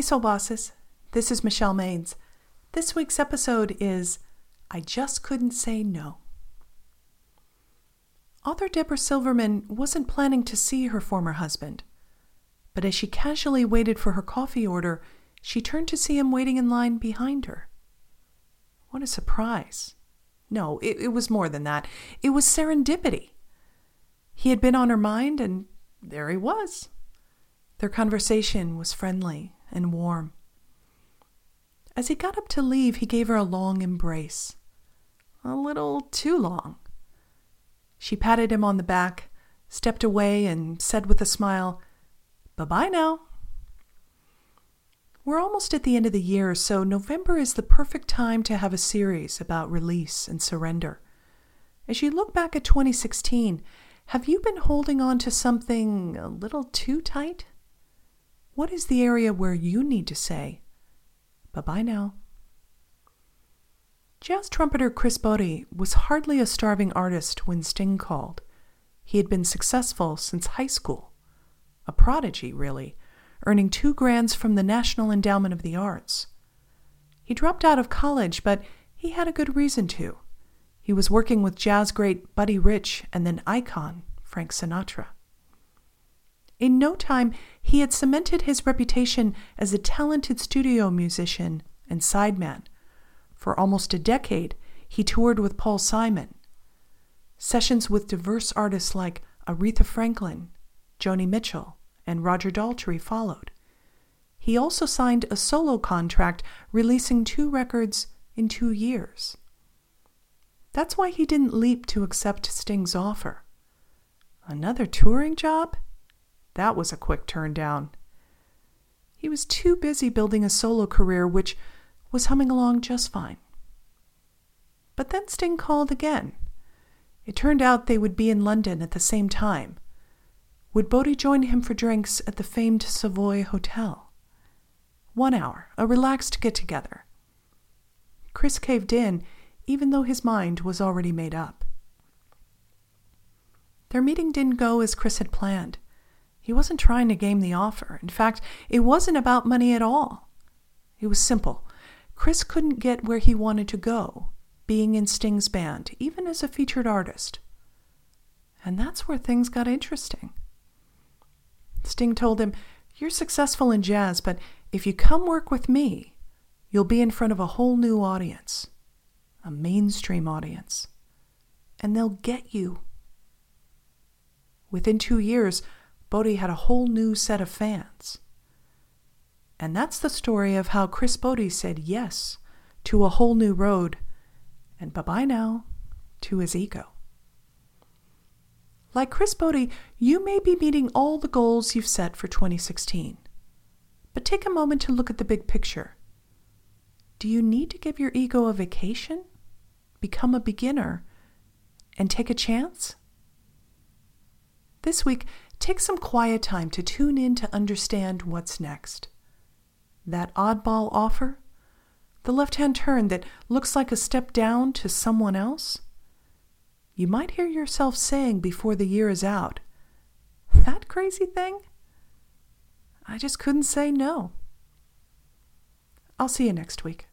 Hey, Soul Bosses. This is Michelle Maines. This week's episode is I Just Couldn't Say No. Author Deborah Silverman wasn't planning to see her former husband, but as she casually waited for her coffee order, she turned to see him waiting in line behind her. What a surprise. No, it, it was more than that. It was serendipity. He had been on her mind, and there he was. Their conversation was friendly and warm. As he got up to leave, he gave her a long embrace. A little too long. She patted him on the back, stepped away, and said with a smile, Bye bye now. We're almost at the end of the year, so November is the perfect time to have a series about release and surrender. As you look back at 2016, have you been holding on to something a little too tight? What is the area where you need to say, bye bye now? Jazz trumpeter Chris Botti was hardly a starving artist when Sting called. He had been successful since high school. A prodigy, really, earning two grants from the National Endowment of the Arts. He dropped out of college, but he had a good reason to. He was working with jazz great Buddy Rich and then icon Frank Sinatra. In no time, he had cemented his reputation as a talented studio musician and sideman. For almost a decade, he toured with Paul Simon. Sessions with diverse artists like Aretha Franklin, Joni Mitchell, and Roger Daltrey followed. He also signed a solo contract, releasing two records in two years. That's why he didn't leap to accept Sting's offer. Another touring job? That was a quick turn down. He was too busy building a solo career, which was humming along just fine. But then Sting called again. It turned out they would be in London at the same time. Would Botti join him for drinks at the famed Savoy Hotel? One hour, a relaxed get together. Chris caved in, even though his mind was already made up. Their meeting didn't go as Chris had planned. He wasn't trying to game the offer. In fact, it wasn't about money at all. It was simple. Chris couldn't get where he wanted to go, being in Sting's band, even as a featured artist. And that's where things got interesting. Sting told him, You're successful in jazz, but if you come work with me, you'll be in front of a whole new audience, a mainstream audience, and they'll get you. Within two years, Botti had a whole new set of fans. And that's the story of how Chris Botti said yes to a whole new road and bye bye now to his ego. Like Chris Botti, you may be meeting all the goals you've set for 2016. But take a moment to look at the big picture. Do you need to give your ego a vacation? Become a beginner and take a chance? This week, Take some quiet time to tune in to understand what's next. That oddball offer? The left hand turn that looks like a step down to someone else? You might hear yourself saying before the year is out, That crazy thing? I just couldn't say no. I'll see you next week.